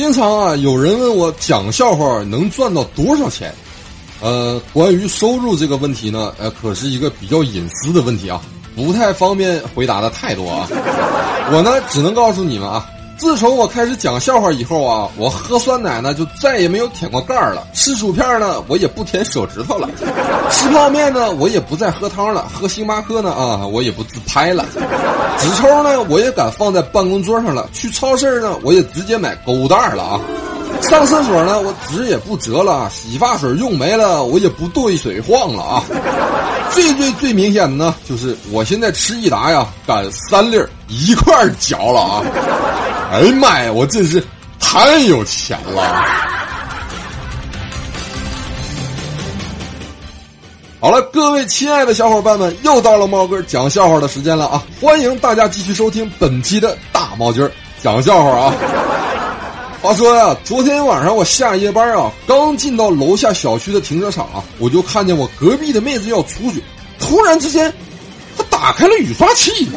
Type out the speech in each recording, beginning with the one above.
经常啊，有人问我讲笑话能赚到多少钱？呃，关于收入这个问题呢，呃，可是一个比较隐私的问题啊，不太方便回答的太多啊。我呢，只能告诉你们啊。自从我开始讲笑话以后啊，我喝酸奶呢就再也没有舔过盖儿了；吃薯片呢，我也不舔手指头了；吃泡面呢，我也不再喝汤了；喝星巴克呢，啊，我也不自拍了；纸抽呢，我也敢放在办公桌上了；去超市呢，我也直接买购物袋了啊。上厕所呢，我纸也不折了；洗发水用没了，我也不兑水晃了啊。最最最明显的呢，就是我现在吃益达呀，敢三粒一块嚼了啊。哎呀妈呀！我真是太有钱了。好了，各位亲爱的小伙伴们，又到了猫哥讲笑话的时间了啊！欢迎大家继续收听本期的大猫君讲笑话啊。话说呀，昨天晚上我下夜班啊，刚进到楼下小区的停车场啊，我就看见我隔壁的妹子要出去，突然之间。他打开了雨刷器，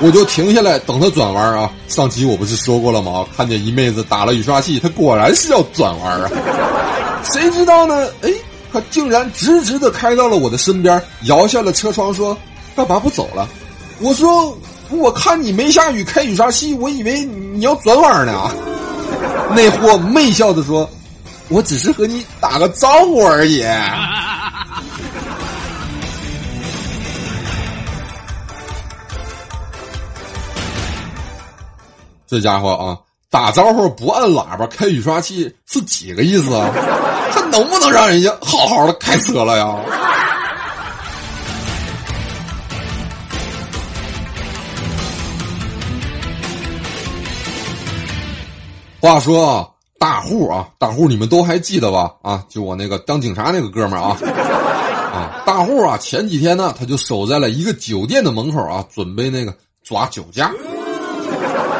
我就停下来等他转弯啊。上期我不是说过了吗？看见一妹子打了雨刷器，他果然是要转弯啊。谁知道呢？哎，他竟然直直的开到了我的身边，摇下了车窗说：“干嘛不走了？”我说：“我看你没下雨，开雨刷器，我以为你要转弯呢。”那货媚笑着说：“我只是和你打个招呼而已。”这家伙啊，打招呼不按喇叭开雨刷器是几个意思啊？他能不能让人家好好的开车了呀？话说啊，大户啊，大户你们都还记得吧？啊，就我那个当警察那个哥们儿啊，啊，大户啊，前几天呢，他就守在了一个酒店的门口啊，准备那个抓酒驾。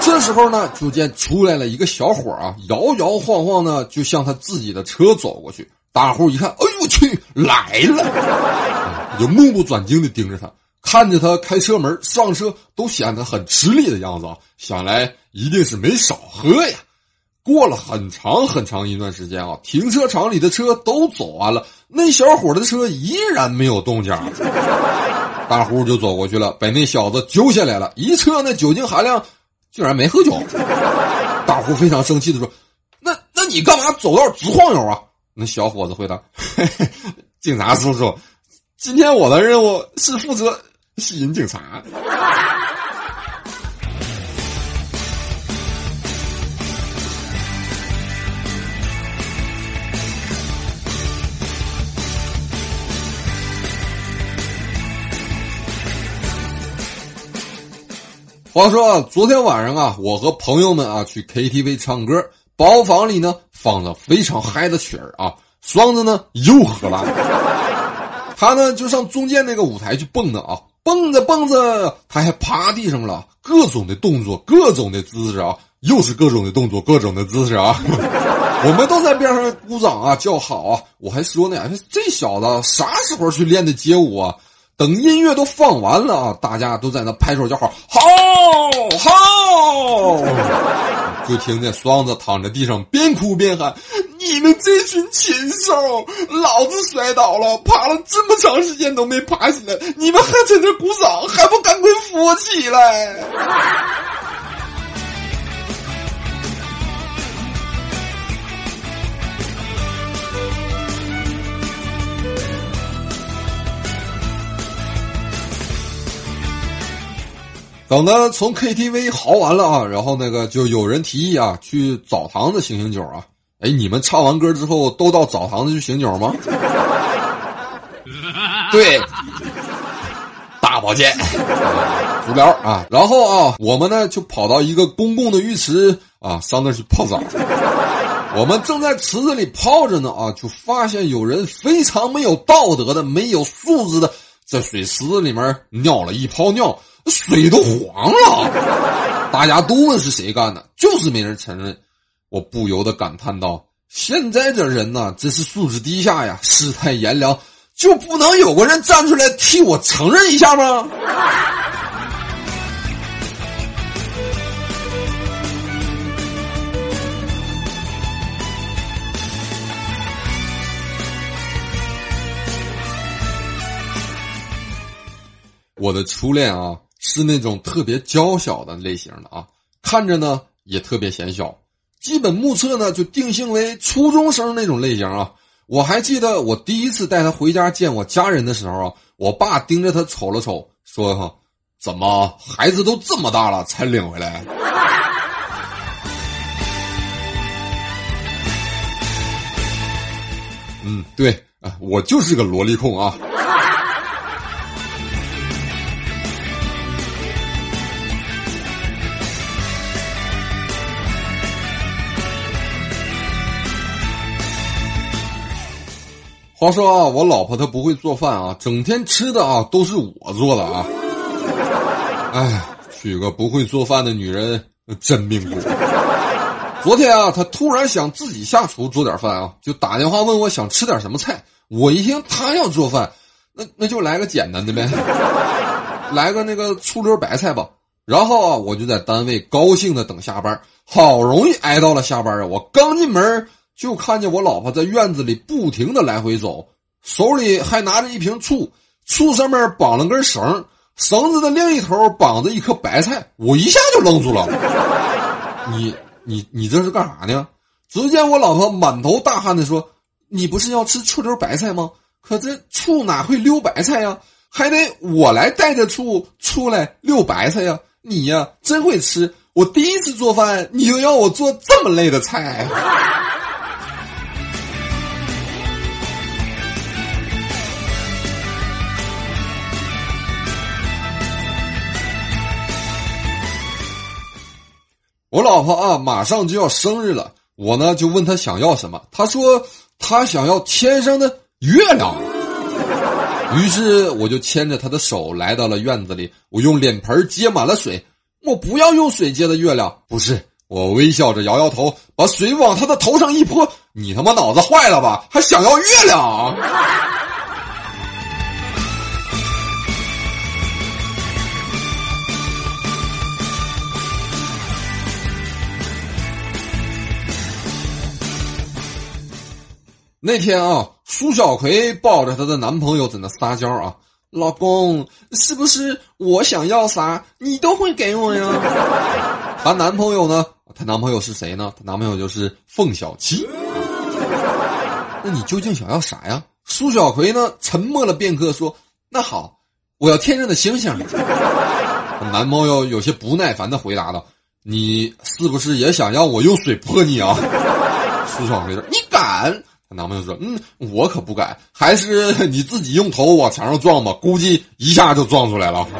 这时候呢，就见出来了一个小伙啊，摇摇晃晃的就向他自己的车走过去。大户一看，哎呦我去，来了！就目不转睛的盯着他，看着他开车门上车，都显得很吃力的样子啊。想来一定是没少喝呀。过了很长很长一段时间啊，停车场里的车都走完了，那小伙的车依然没有动静。大户就走过去了，把那小子揪下来了，一测那酒精含量。竟然没喝酒，大胡非常生气的说：“那那你干嘛走道直晃悠啊？”那小伙子回答：“嘿 嘿警察叔叔，今天我的任务是负责吸引警察。”话说啊，昨天晚上啊，我和朋友们啊去 KTV 唱歌，包房里呢放着非常嗨的曲儿啊，双子呢又喝烂了，他呢就上中间那个舞台去蹦的啊，蹦着蹦着他还趴地上了，各种的动作，各种的姿势啊，又是各种的动作，各种的姿势啊，我们都在边上鼓掌啊叫好啊，我还说呢，这小子啥时候去练的街舞啊？等音乐都放完了啊，大家都在那拍手叫好，好，好！就听见双子躺在地上边哭边喊：“你们这群禽兽，老子摔倒了，爬了这么长时间都没爬起来，你们还在那鼓掌，还不赶快扶我起来！”等他从 KTV 嚎完了啊，然后那个就有人提议啊，去澡堂子醒醒酒啊。哎，你们唱完歌之后都到澡堂子去醒酒吗？对，大保健，足疗啊。然后啊，我们呢就跑到一个公共的浴池啊，上那去泡澡。我们正在池子里泡着呢啊，就发现有人非常没有道德的、没有素质的，在水池子里面尿了一泡尿。水都黄了，大家都问是谁干的，就是没人承认。我不由得感叹道，现在这人呐，真是素质低下呀，世态炎凉，就不能有个人站出来替我承认一下吗？我的初恋啊。是那种特别娇小的类型的啊，看着呢也特别显小，基本目测呢就定性为初中生那种类型啊。我还记得我第一次带他回家见我家人的时候啊，我爸盯着他瞅了瞅，说：“哈，怎么孩子都这么大了才领回来？” 嗯，对啊，我就是个萝莉控啊。话说啊，我老婆她不会做饭啊，整天吃的啊都是我做的啊。哎，娶个不会做饭的女人真命苦。昨天啊，她突然想自己下厨做点饭啊，就打电话问我想吃点什么菜。我一听她要做饭，那那就来个简单的呗，来个那个醋溜白菜吧。然后啊，我就在单位高兴的等下班，好容易挨到了下班啊，我刚进门。就看见我老婆在院子里不停的来回走，手里还拿着一瓶醋，醋上面绑了根绳，绳子的另一头绑着一颗白菜。我一下就愣住了，你你你这是干啥呢？只见我老婆满头大汗的说：“你不是要吃醋溜白菜吗？可这醋哪会溜白菜呀？还得我来带着醋出来溜白菜呀！你呀真会吃，我第一次做饭，你就要我做这么累的菜。” 我老婆啊，马上就要生日了，我呢就问她想要什么，她说她想要天上的月亮。于是我就牵着她的手来到了院子里，我用脸盆接满了水，我不要用水接的月亮，不是，我微笑着摇摇头，把水往她的头上一泼，你他妈脑子坏了吧？还想要月亮？那天啊，苏小葵抱着她的男朋友在那撒娇啊，老公，是不是我想要啥你都会给我呀？她男朋友呢？她男朋友是谁呢？她男朋友就是凤小七。那你究竟想要啥呀？苏小葵呢？沉默了片刻，说：“那好，我要天上的星星。” 男朋友有些不耐烦的回答道：“你是不是也想要我用水泼你啊？”苏小葵说：“你敢？”男朋友说：“嗯，我可不敢，还是 你自己用头往墙上撞吧，估计一下就撞出来了。”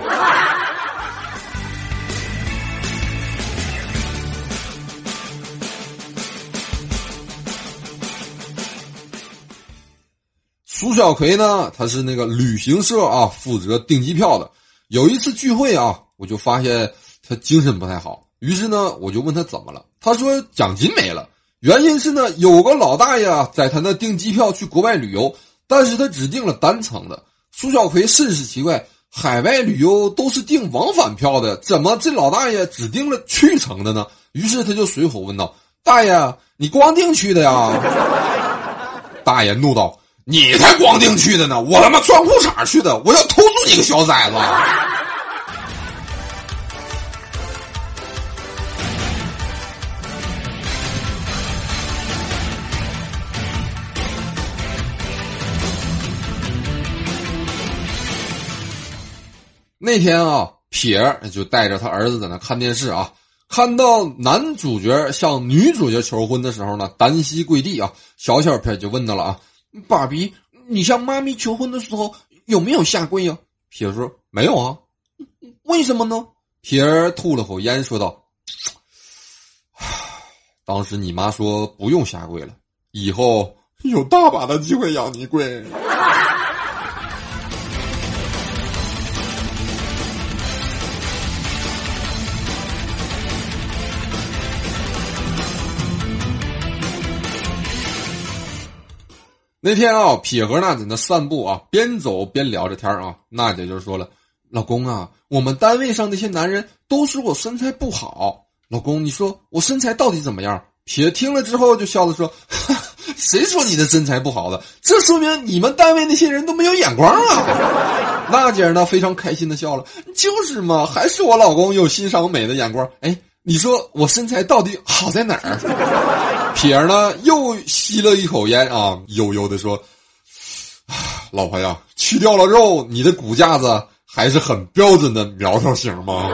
苏小葵呢，他是那个旅行社啊，负责订机票的。有一次聚会啊，我就发现他精神不太好，于是呢，我就问他怎么了，他说奖金没了。原因是呢，有个老大爷，在他那订机票去国外旅游，但是他只订了单程的。苏小葵甚是奇怪，海外旅游都是订往返票的，怎么这老大爷只订了去程的呢？于是他就随口问道：“大爷，你光订去的呀？”大爷怒道：“你才光订去的呢！我他妈穿裤衩去的！我要投诉你个小崽子！”那天啊，撇儿就带着他儿子在那看电视啊，看到男主角向女主角求婚的时候呢，单膝跪地啊，小小撇就问他了啊，爸比，你向妈咪求婚的时候有没有下跪呀？撇说没有啊，为什么呢？撇儿吐了口烟说道，当时你妈说不用下跪了，以后有大把的机会让你跪。那天啊，撇和娜在那散步啊，边走边聊着天啊。娜姐就说了：“老公啊，我们单位上那些男人都说我身材不好。老公，你说我身材到底怎么样？”撇听了之后就笑着说：“谁说你的身材不好的？这说明你们单位那些人都没有眼光啊！” 娜姐呢非常开心的笑了，就是嘛，还是我老公有欣赏美的眼光。哎，你说我身材到底好在哪儿？撇儿呢又吸了一口烟啊，悠悠的说：“ 老婆呀，去掉了肉，你的骨架子还是很标准的苗条型吗？”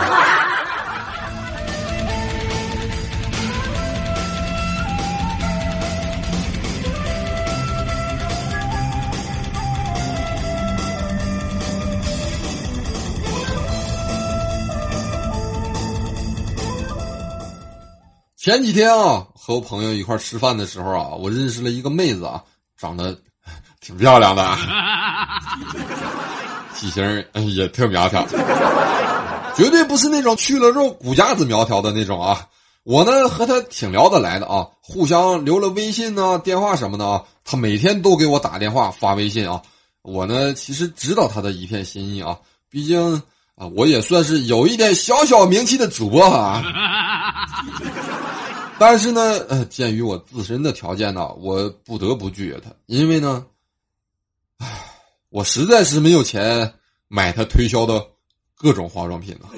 前几天啊，和我朋友一块吃饭的时候啊，我认识了一个妹子啊，长得挺漂亮的，体型也特苗条，绝对不是那种去了肉骨架子苗条的那种啊。我呢和她挺聊得来的啊，互相留了微信啊、电话什么的啊。她每天都给我打电话、发微信啊。我呢其实知道她的一片心意啊，毕竟啊我也算是有一点小小名气的主播啊。但是呢，呃，鉴于我自身的条件呢，我不得不拒绝他，因为呢，唉，我实在是没有钱买他推销的各种化妆品了。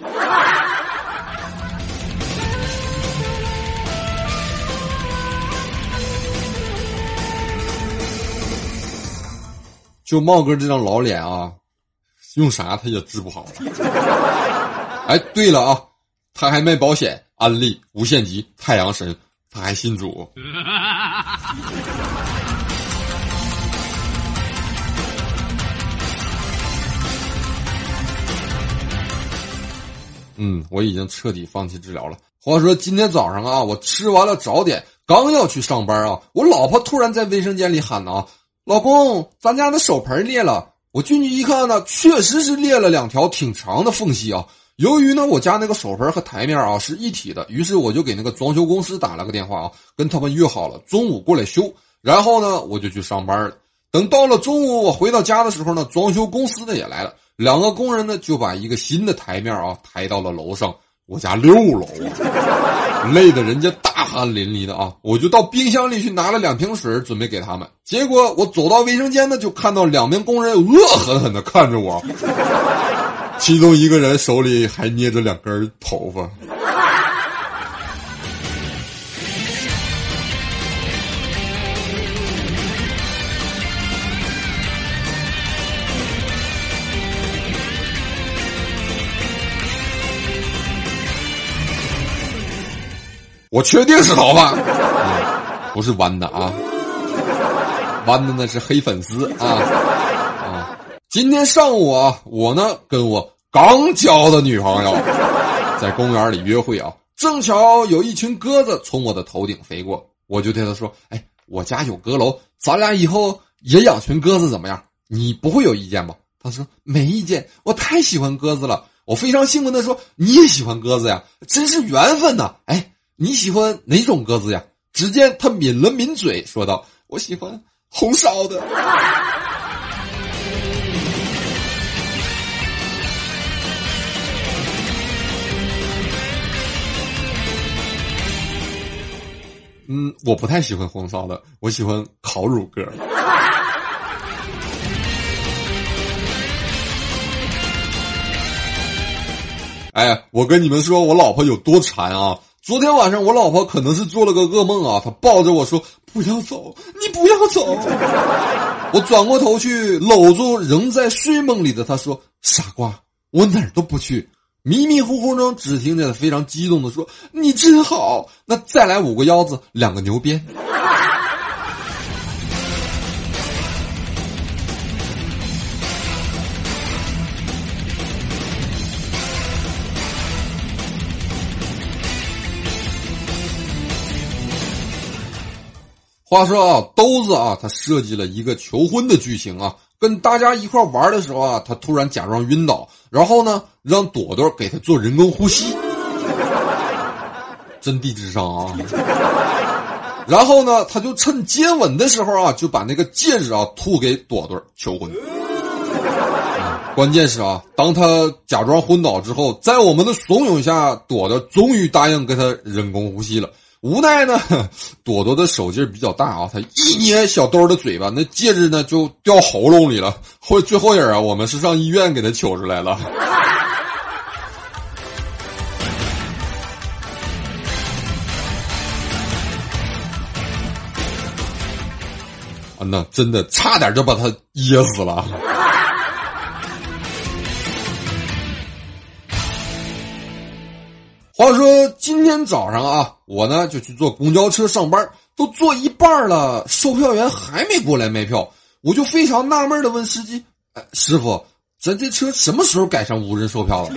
就茂哥这张老脸啊，用啥他也治不好了。哎，对了啊，他还卖保险。安利无限极太阳神，他还信主。嗯，我已经彻底放弃治疗了。话说今天早上啊，我吃完了早点，刚要去上班啊，我老婆突然在卫生间里喊呢：“，老公，咱家的手盆裂了。”我进去一看呢，确实是裂了两条挺长的缝隙啊。由于呢，我家那个手盆和台面啊是一体的，于是我就给那个装修公司打了个电话啊，跟他们约好了中午过来修。然后呢，我就去上班了。等到了中午，我回到家的时候呢，装修公司的也来了，两个工人呢就把一个新的台面啊抬到了楼上，我家六楼啊，累得人家大汗淋漓的啊，我就到冰箱里去拿了两瓶水准备给他们。结果我走到卫生间呢，就看到两名工人恶狠狠地看着我。其中一个人手里还捏着两根头发。我确定是头发，不是弯的啊，弯的那是黑粉丝啊啊！今天上午啊，我呢跟我。刚交的女朋友，在公园里约会啊，正巧有一群鸽子从我的头顶飞过，我就对他说：“哎，我家有阁楼，咱俩以后也养群鸽子怎么样？你不会有意见吧？”他说：“没意见，我太喜欢鸽子了。”我非常兴奋的说：“你也喜欢鸽子呀？真是缘分呐！”哎，你喜欢哪种鸽子呀？只见他抿了抿嘴，说道：“我喜欢红烧的。”嗯，我不太喜欢红烧的，我喜欢烤乳鸽。哎，我跟你们说，我老婆有多馋啊！昨天晚上我老婆可能是做了个噩梦啊，她抱着我说：“不要走，你不要走。”我转过头去搂住仍在睡梦里的她说：“傻瓜，我哪儿都不去。”迷迷糊糊中，只听见他非常激动的说：“你真好，那再来五个腰子，两个牛鞭。”话说啊，兜子啊，他设计了一个求婚的剧情啊。跟大家一块玩的时候啊，他突然假装晕倒，然后呢，让朵朵给他做人工呼吸，真低智商啊！然后呢，他就趁接吻的时候啊，就把那个戒指啊吐给朵朵求婚。关键是啊，当他假装昏倒之后，在我们的怂恿下，朵朵终于答应跟他人工呼吸了。无奈呢，朵朵的手劲比较大啊，他一捏小兜的嘴巴，那戒指呢就掉喉咙里了。后最后人啊，我们是上医院给他取出来了。啊，那真的差点就把他噎死了。话说今天早上啊，我呢就去坐公交车上班，都坐一半了，售票员还没过来卖票，我就非常纳闷的问司机：“，师傅，咱这车什么时候改成无人售票了？”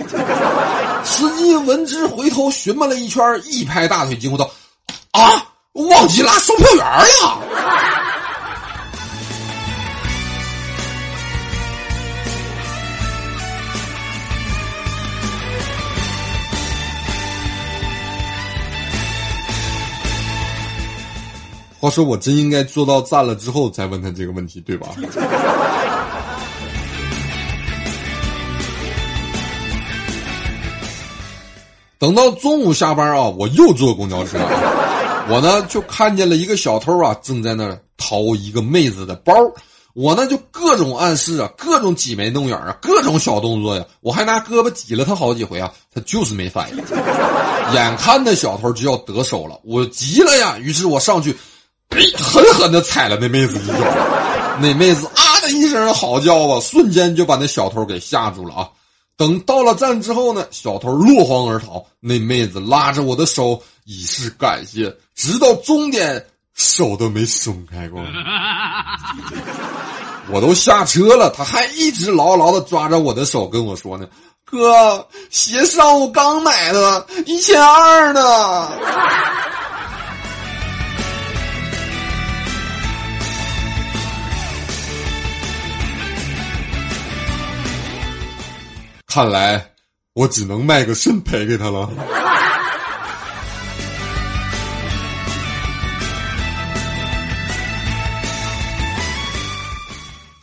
司机闻之回头询问了一圈，一拍大腿惊呼道：“啊，忘记拉售票员了！”话说，我真应该坐到站了之后再问他这个问题，对吧？等到中午下班啊，我又坐公交车，我呢就看见了一个小偷啊，正在那掏一个妹子的包，我呢就各种暗示啊，各种挤眉弄眼啊，各种小动作呀，我还拿胳膊挤了他好几回啊，他就是没反应。眼看那小偷就要得手了，我急了呀，于是我上去。狠狠的踩了那妹子一脚，那妹子啊的一声嚎叫啊，瞬间就把那小偷给吓住了啊！等到了站之后呢，小偷落荒而逃，那妹子拉着我的手以示感谢，直到终点手都没松开过。我都下车了，他还一直牢牢的抓着我的手跟我说呢：“哥，鞋上午刚买的，一千二呢。”看来我只能卖个肾赔给他了。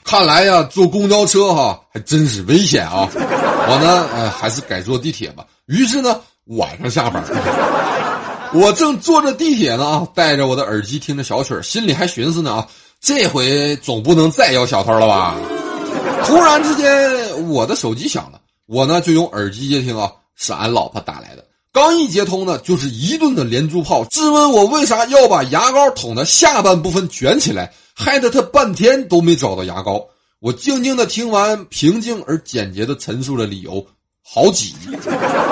看来呀，坐公交车哈还真是危险啊！我呢，呃，还是改坐地铁吧。于是呢，晚上下班，我正坐着地铁呢啊，戴着我的耳机听着小曲心里还寻思呢啊，这回总不能再要小偷了吧？突然之间，我的手机响了。我呢就用耳机接听啊，是俺老婆打来的。刚一接通呢，就是一顿的连珠炮，质问我为啥要把牙膏桶的下半部分卷起来，害得他半天都没找到牙膏。我静静的听完，平静而简洁的陈述了理由：好挤。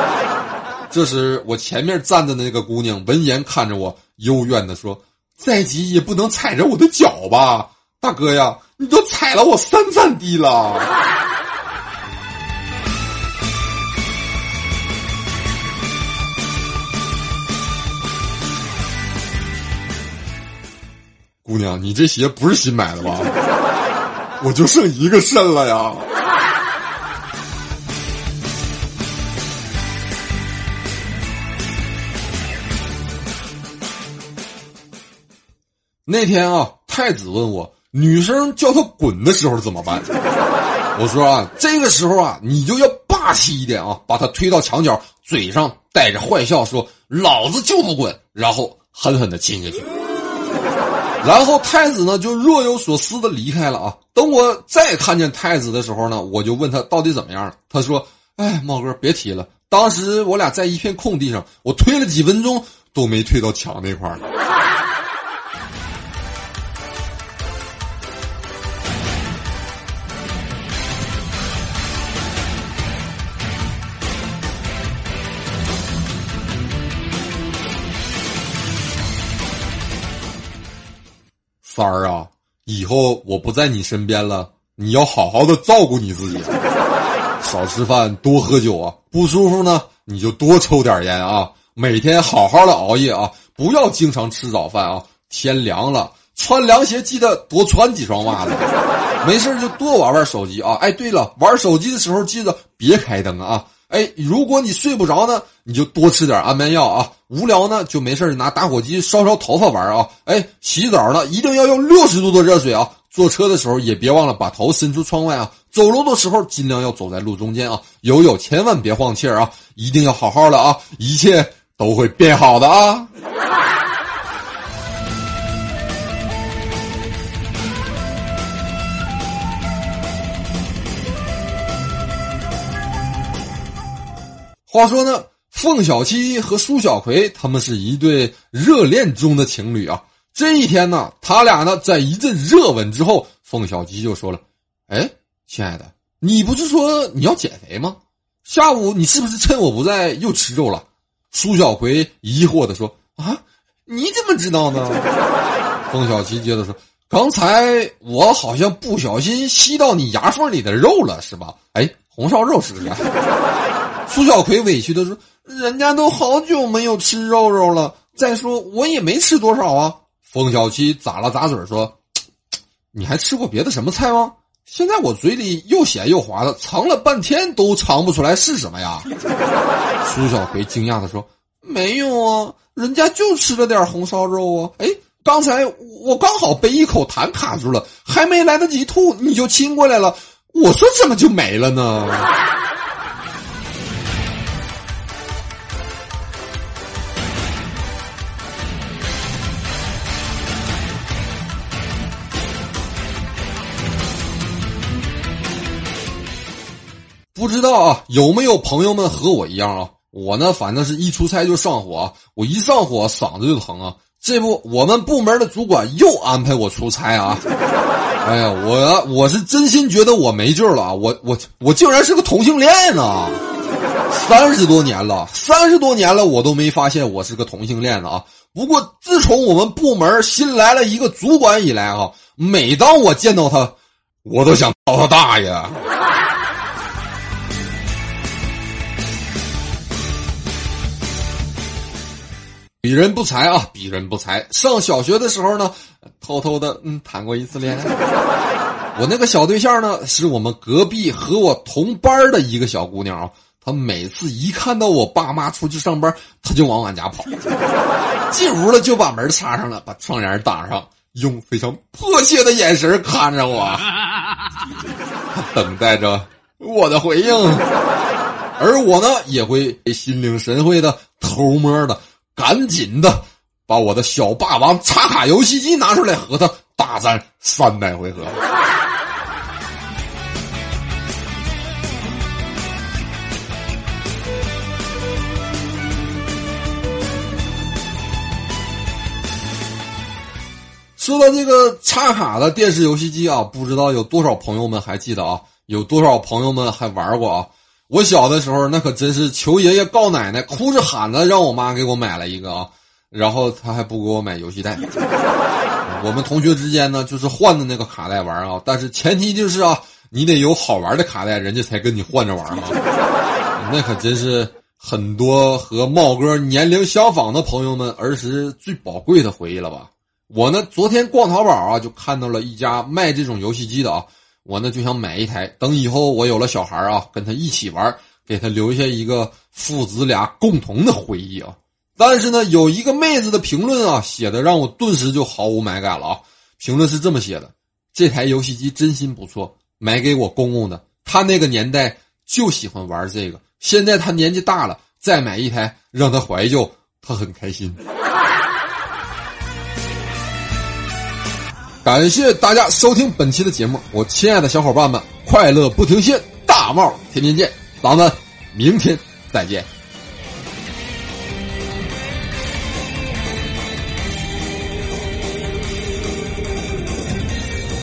这时，我前面站着的那个姑娘闻言看着我，幽怨的说：“再挤也不能踩着我的脚吧，大哥呀，你都踩了我三站地了。”姑娘，你这鞋不是新买的吧？我就剩一个肾了呀！那天啊，太子问我，女生叫他滚的时候怎么办？我说啊，这个时候啊，你就要霸气一点啊，把他推到墙角，嘴上带着坏笑说：“老子就不滚！”然后狠狠的亲下去。然后太子呢就若有所思的离开了啊。等我再看见太子的时候呢，我就问他到底怎么样了。他说：“哎，茂哥别提了，当时我俩在一片空地上，我推了几分钟都没推到墙那块儿。”三儿啊，以后我不在你身边了，你要好好的照顾你自己，少吃饭，多喝酒啊。不舒服呢，你就多抽点烟啊。每天好好的熬夜啊，不要经常吃早饭啊。天凉了，穿凉鞋记得多穿几双袜子。没事就多玩玩手机啊。哎，对了，玩手机的时候记得别开灯啊。哎，如果你睡不着呢，你就多吃点安眠药啊。无聊呢，就没事拿打火机烧烧头发玩啊。哎，洗澡呢，一定要用六十度的热水啊。坐车的时候也别忘了把头伸出窗外啊。走路的时候尽量要走在路中间啊。友友千万别晃气儿啊，一定要好好的啊，一切都会变好的啊。话说呢，凤小七和苏小葵他们是一对热恋中的情侣啊。这一天呢，他俩呢在一阵热吻之后，凤小七就说了：“哎，亲爱的，你不是说你要减肥吗？下午你是不是趁我不在又吃肉了？”苏小葵疑惑的说：“啊，你怎么知道呢？” 凤小七接着说：“刚才我好像不小心吸到你牙缝里的肉了，是吧？哎，红烧肉是不是？” 苏小葵委屈的说：“人家都好久没有吃肉肉了，再说我也没吃多少啊。”凤小七咂了咂嘴说：“你还吃过别的什么菜吗？现在我嘴里又咸又滑的，尝了半天都尝不出来是什么呀？”苏小葵惊讶的说：“没有啊，人家就吃了点红烧肉啊。哎，刚才我刚好被一口痰卡住了，还没来得及吐，你就亲过来了。我说怎么就没了呢？”不知道啊，有没有朋友们和我一样啊？我呢，反正是一出差就上火，我一上火嗓子就疼啊。这不，我们部门的主管又安排我出差啊。哎呀，我我是真心觉得我没救了啊！我我我竟然是个同性恋呢！三十多年了，三十多年了，我都没发现我是个同性恋呢啊！不过自从我们部门新来了一个主管以来啊，每当我见到他，我都想操他大爷！鄙人不才啊，鄙人不才。上小学的时候呢，偷偷的嗯谈过一次恋爱。我那个小对象呢，是我们隔壁和我同班的一个小姑娘啊。她每次一看到我爸妈出去上班，她就往俺家跑。进屋了就把门插上了，把窗帘挡上，用非常迫切的眼神看着我，等待着我的回应。而我呢，也会心领神会的偷摸的。赶紧的，把我的小霸王插卡游戏机拿出来，和他大战三百回合。说到这个插卡的电视游戏机啊，不知道有多少朋友们还记得啊？有多少朋友们还玩过啊？我小的时候，那可真是求爷爷告奶奶，哭着喊着让我妈给我买了一个啊，然后他还不给我买游戏带。我们同学之间呢，就是换的那个卡带玩啊，但是前提就是啊，你得有好玩的卡带，人家才跟你换着玩啊。那可真是很多和茂哥年龄相仿的朋友们儿时最宝贵的回忆了吧？我呢，昨天逛淘宝啊，就看到了一家卖这种游戏机的啊。我呢就想买一台，等以后我有了小孩啊，跟他一起玩，给他留下一个父子俩共同的回忆啊。但是呢，有一个妹子的评论啊，写的让我顿时就毫无买感了啊。评论是这么写的：这台游戏机真心不错，买给我公公的，他那个年代就喜欢玩这个，现在他年纪大了，再买一台让他怀旧，他很开心。感谢大家收听本期的节目，我亲爱的小伙伴们，快乐不停歇，大帽天天见，咱们明天再见。